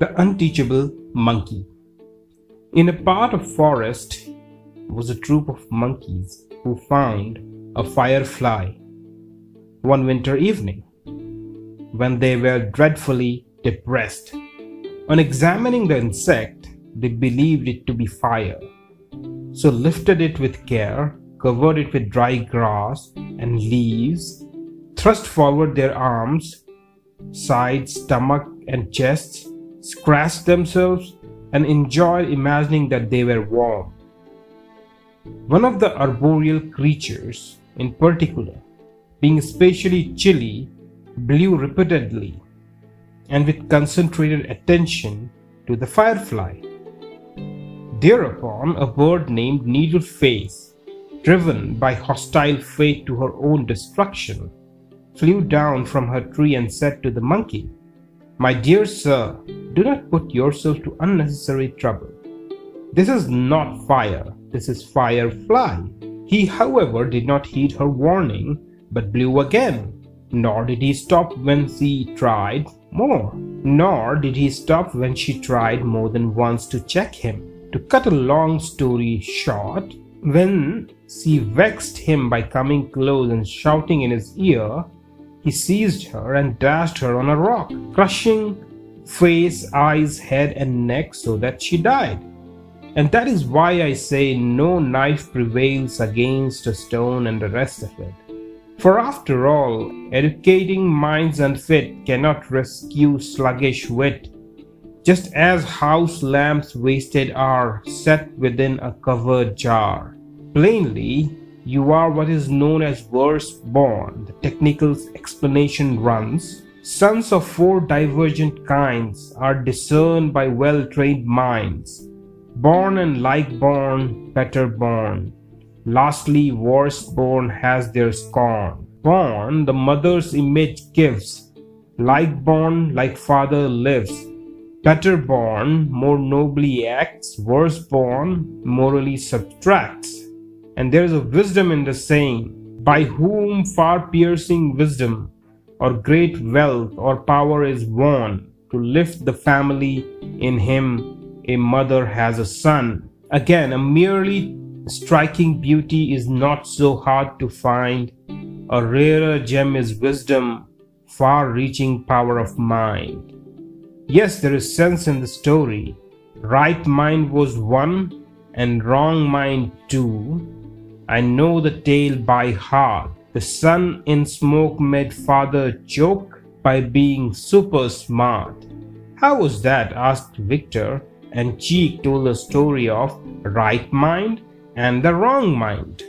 The Unteachable Monkey In a part of forest was a troop of monkeys who found a firefly one winter evening when they were dreadfully depressed. On examining the insect, they believed it to be fire, so lifted it with care, covered it with dry grass and leaves, thrust forward their arms, sides, stomach, and chests scratched themselves, and enjoyed imagining that they were warm. One of the arboreal creatures, in particular, being especially chilly, blew repeatedly and with concentrated attention to the firefly. Thereupon, a bird named Needleface, driven by hostile fate to her own destruction, flew down from her tree and said to the monkey, My dear sir, do not put yourself to unnecessary trouble. This is not fire, this is firefly. He, however, did not heed her warning, but blew again. Nor did he stop when she tried more. Nor did he stop when she tried more than once to check him. To cut a long story short, when she vexed him by coming close and shouting in his ear, he seized her and dashed her on a rock, crushing face, eyes, head, and neck so that she died. And that is why I say no knife prevails against a stone and the rest of it. For after all, educating minds unfit cannot rescue sluggish wit, just as house lamps wasted are set within a covered jar. Plainly, you are what is known as worse born. The technical explanation runs Sons of four divergent kinds are discerned by well trained minds, born and like born, better born. Lastly, worse born has their scorn. Born, the mother's image gives, like born, like father lives. Better born, more nobly acts, worse born, morally subtracts. And there is a wisdom in the saying, by whom far piercing wisdom or great wealth or power is won to lift the family in him a mother has a son. Again a merely striking beauty is not so hard to find. A rarer gem is wisdom far reaching power of mind. Yes there is sense in the story. Right mind was one and wrong mind two. I know the tale by heart the son in smoke made father joke by being super smart. How was that? asked Victor, and Cheek told the story of right mind and the wrong mind.